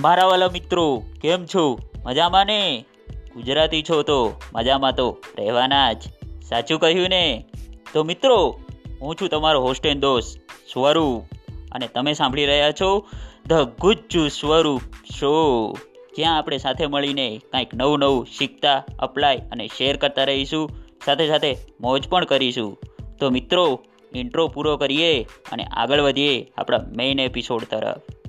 મારા વાલા મિત્રો, કેમ છો? મજામાં ને? ગુજરાતી છો તો મજામાં તો રહેવાના જ. સાચું કહ્યું ને? તો મિત્રો, હું છું તમારો હોસ્ટ એન્ડ દોસ્ત સ્વરૂપ અને તમે સાંભળી રહ્યા છો ધ ગુજ્જુ સ્વરૂપ શો જ્યાં આપણે સાથે મળીને કંઈક નવું નવું શીખતા અપ્લાય અને શેર કરતા રહીશું, સાથે સાથે મોજ પણ કરીશું. તો મિત્રો ઇન્ટ્રો પૂરો કરીએ અને આગળ વધીએ આપણા મેઇન એપિસોડ તરફ.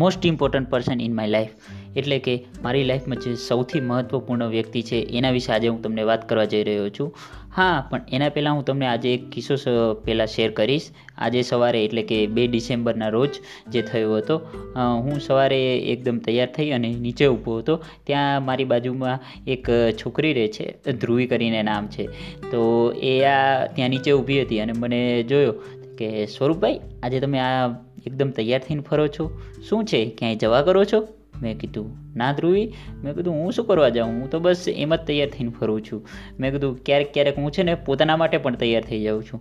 Most important person in my life એટલે કે મારી લાઈફમાં જે સૌથી મહત્ત્વપૂર્ણ વ્યક્તિ છે, એના વિશે આજે હું તમને વાત કરવા જઈ રહ્યો છું. હા, પણ એના પહેલાં હું તમને આજે એક કિસ્સો પહેલાં શેર કરીશ. આજે સવારે એટલે કે બે ડિસેમ્બરના રોજ જે થયો હતો હું સવારે એકદમ તૈયાર થઈ અને નીચે ઊભો હતો. ત્યાં મારી બાજુમાં એક છોકરી રહે છે, ધ્રુવી કરીને નામ છે. તો એ આ ત્યાં નીચે ઊભી હતી અને મને જોયો કે સ્વરૂપભાઈ આજે તમે આ એકદમ તૈયાર થઈને ફરો છો? શું છે? ક્યાંય જવા કરો છો? મેં કીધું, ના ધ્રુવી. મેં કીધું, હું શું કરવા જાઉં? હું તો બસ એમ જ તૈયાર થઈને ફરું છું. મેં કીધું, ક્યારેક ક્યારેક હું છે ને પોતાના માટે પણ તૈયાર થઈ જાઉં છું.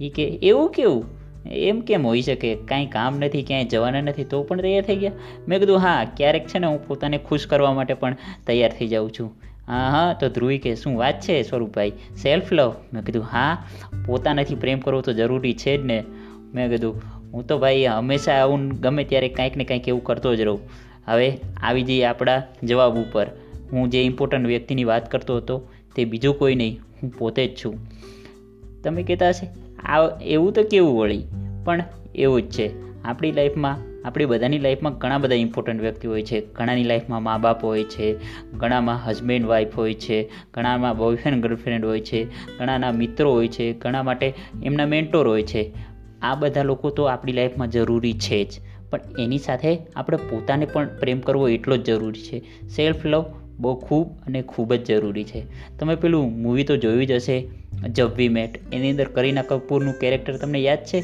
એ કે, એવું કેવું? એમ કેમ હોઈ શકે? કાંઈ કામ નથી, ક્યાંય જવાના નથી, તો પણ તૈયાર થઈ ગયા. મેં કીધું, હા, ક્યારેક છે ને હું પોતાને ખુશ કરવા માટે પણ તૈયાર થઈ જાઉં છું. હા હા, તો ધ્રુવી કે, શું વાત છે સ્વરૂપભાઈ? Self love? મેં કીધું, હા, પોતાનાથી પ્રેમ કરવો તો જરૂરી છે જ ને. મેં કીધું હું તો ભાઈ હંમેશા આવું ગમે ત્યારે કાંઈક ને કાંઈક એવું કરતો જ રહું. હવે આવી જઈએ આપણા જવાબ ઉપર. હું જે ઇમ્પોર્ટન્ટ વ્યક્તિની વાત કરતો હતો તે બીજું કોઈ નહીં, હું પોતે જ છું. તમે કહેતા હશે, આ એવું તો કેવું વળી? પણ એવું જ છે. આપણી લાઈફમાં આપણી બધાની લાઈફમાં ઘણા બધા ઇમ્પોર્ટન્ટ વ્યક્તિ હોય છે. ઘણાની લાઈફમાં મા બાપ હોય છે, ઘણામાં હસબેન્ડ વાઈફ હોય છે, ઘણામાં બોયફ્રેન્ડ ગર્લફ્રેન્ડ હોય છે, ઘણાના મિત્રો હોય છે, ઘણા માટે એમના મેન્ટોર હોય છે. આ બધા લોકો તો આપણી લાઈફમાં જરૂરી છે જ. પણ એની સાથે આપણે પોતાને પણ પ્રેમ કરવો એટલો જ જરૂરી છે. સેલ્ફ લવ બહુ ખૂબ અને ખૂબ જ જરૂરી છે. તમે પેલું મૂવી તો જોયું જ હશે જબ વી મેટ એની અંદર કરીના કપૂરનું કેરેક્ટર તમને યાદ છે?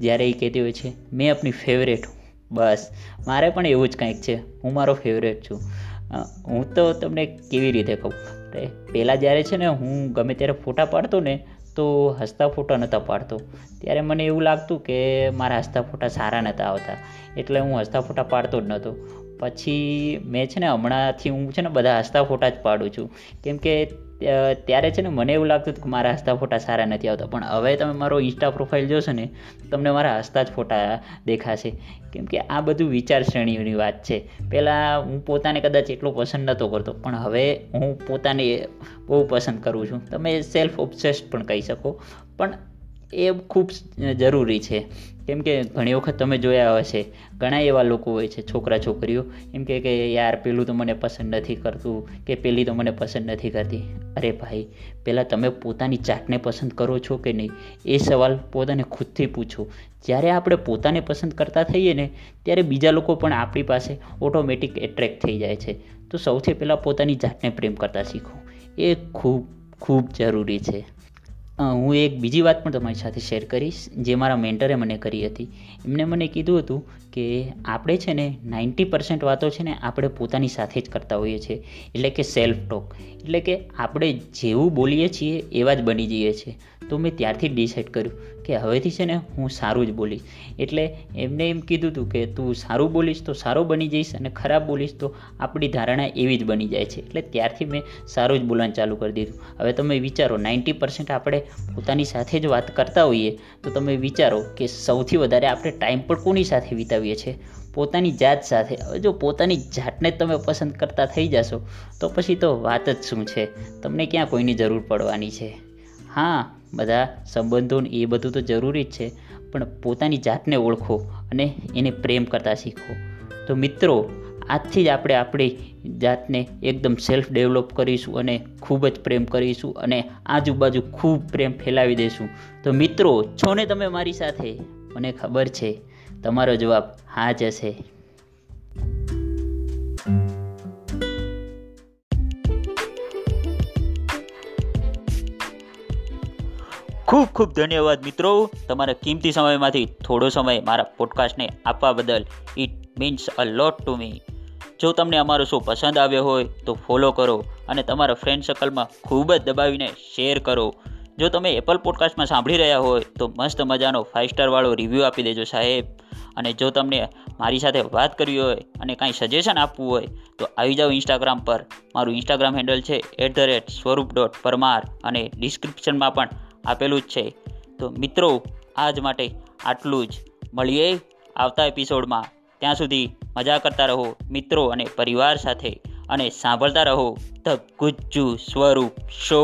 જ્યારે એ કહેતી હોય છે, મેં આપણી ફેવરેટ બસ, મારે પણ એવું જ કંઈક છે. હું મારો ફેવરેટ છું. હું તો તમને કેવી રીતે કહું? પહેલાં જ્યારે છે ને હું ગમે ત્યારે ફોટા પાડતો ને તો હસતા ફોટા નહોતા પાડતો. ત્યારે મને એવું લાગતું કે મારા હસતા ફોટા સારા નહોતા આવતા. એટલે હું હસતા ફોટા પાડતો જ નહોતો. પછી મેં છે ને હમણાંથી હું છે ને બધા હસતા ફોટા જ પાડું છું. કેમ કે ત્યારે છે ને મને એવું લાગતું હતું કે મારા હસતા ફોટા સારા નથી આવતા. પણ હવે તમે મારો ઇન્સ્ટા પ્રોફાઇલ જોશો ને, તમને મારા હસતા જ ફોટા દેખાશે. કેમ કે આ બધું વિચાર શ્રેણીઓની વાત છે. પહેલાં હું પોતાને કદાચ એટલો પસંદ નહોતો કરતો, પણ હવે હું પોતાને બહુ પસંદ કરું છું. તમે સેલ્ફ ઓબ્સેસ્ડ પણ કહી શકો. પણ એ ખૂબ જરૂરી છે. કેમ કે ઘણી વખત તમે જોયા હશે, ઘણા એવા લોકો હોય છે, છોકરા છોકરીઓ, એમ કે કે યાર પેલું તો મને પસંદ નથી કરતું, કે પેલી તો મને પસંદ નથી કરતી. અરે ભાઈ પહેલાં તમે પોતાની જાતને પસંદ કરો છો કે નહીં? એ સવાલ પોતાને ખુદથી પૂછો. જ્યારે આપણે પોતાને પસંદ કરતા થઈએ ને, ત્યારે બીજા લોકો પણ આપણી પાસે ઓટોમેટિક એટ્રેક્ટ થઈ જાય છે. તો સૌથી પહેલાં પોતાની જાતને પ્રેમ કરતા શીખો. એ ખૂબ ખૂબ જરૂરી છે. હું એક બીજી વાત પણ તમારી સાથે શેર કરીશ, જે મારા મેન્ટરે મને કરી હતી. એમને મને કીધું હતું કે આપણે છે ને નાઇન્ટી પર્સન્ટ વાતો છે ને આપણે પોતાની સાથે જ કરતા હોઈએ છીએ. એટલે કે સેલ્ફ ટોક એટલે કે આપણે જેવું બોલીએ છીએ એવા જ બની જઈએ છીએ. તો મેં ત્યારથી ડિસાઇડ કર્યું કે હવેથી છે ને હું સારું જ બોલીશ. એટલે એમને એમ કીધું હતું કે તું સારું બોલીશ તો સારો બની જઈશ અને ખરાબ બોલીશ તો આપણી ધારણા એવી જ બની જાય છે. એટલે ત્યારથી મેં સારું જ બોલવાનું ચાલુ કરી દીધું. હવે તમે વિચારો નાઇન્ટી પર્સન્ટ આપણે પોતાની સાથે જ વાત કરતા હોઈએ તો તમે વિચારો કે સૌથી વધારે આપણે ટાઈમ પણ કોની સાથે વિતાવીએ છે પોતાની જાત સાથે. હવે જો પોતાની જાતને જ તમે પસંદ કરતા થઈ જશો, તો પછી તો વાત જ શું છે? તમને ક્યાં કોઈની જરૂર પડવાની છે? હા, બધા સંબંધો એ બધું તો જરૂરી જ છે, પણ પોતાની જાતને ઓળખો અને એને પ્રેમ કરતા શીખો. તો મિત્રો, આજથી જ આપણે આપણી જાતને એકદમ સેલ્ફ ડેવલપ કરીશું અને ખૂબ જ પ્રેમ કરીશું અને આજુબાજુ ખૂબ પ્રેમ ફેલાવી દઈશું. તો મિત્રો, છો ને તમે મારી સાથે? મને ખબર છે. તમારો જવાબ હા જ હશે. ખૂબ ખૂબ ધન્યવાદ મિત્રો. તમારા કિંમતી સમયમાંથી થોડો સમય મારા પોડકાસ્ટને આપવા બદલ it means a lot to me જો તમને અમારો શો પસંદ આવ્યો હોય તો ફોલો કરો અને તમારા ફ્રેન્ડ સર્કલમાં ખૂબ જ દબાવીને શેર કરો. જો તમે એપલ પોડકાસ્ટમાં સાંભળી રહ્યા હોય તો મસ્ત મજાનો ફાઇવ સ્ટારવાળો રિવ્યૂ આપી દેજો સાહેબ. અને જો તમને મારી સાથે વાત કરવી હોય અને કાંઈ સજેશન આપવું હોય, તો આવી જાઓ ઇન્સ્ટાગ્રામ પર. મારું ઇન્સ્ટાગ્રામ હેન્ડલ છે at the rate Swaroop dot Parmar અને ડિસ્ક્રિપ્શનમાં પણ આપેલું જ છે. તો મિત્રો, આજ માટે આટલું જ. મળીએ આવતા એપિસોડમાં ત્યાં સુધી મજા કરતા રહો મિત્રો અને પરિવાર સાથે અને સાંભળતા રહો ધ ગુજ્જુ સ્વરૂપ શો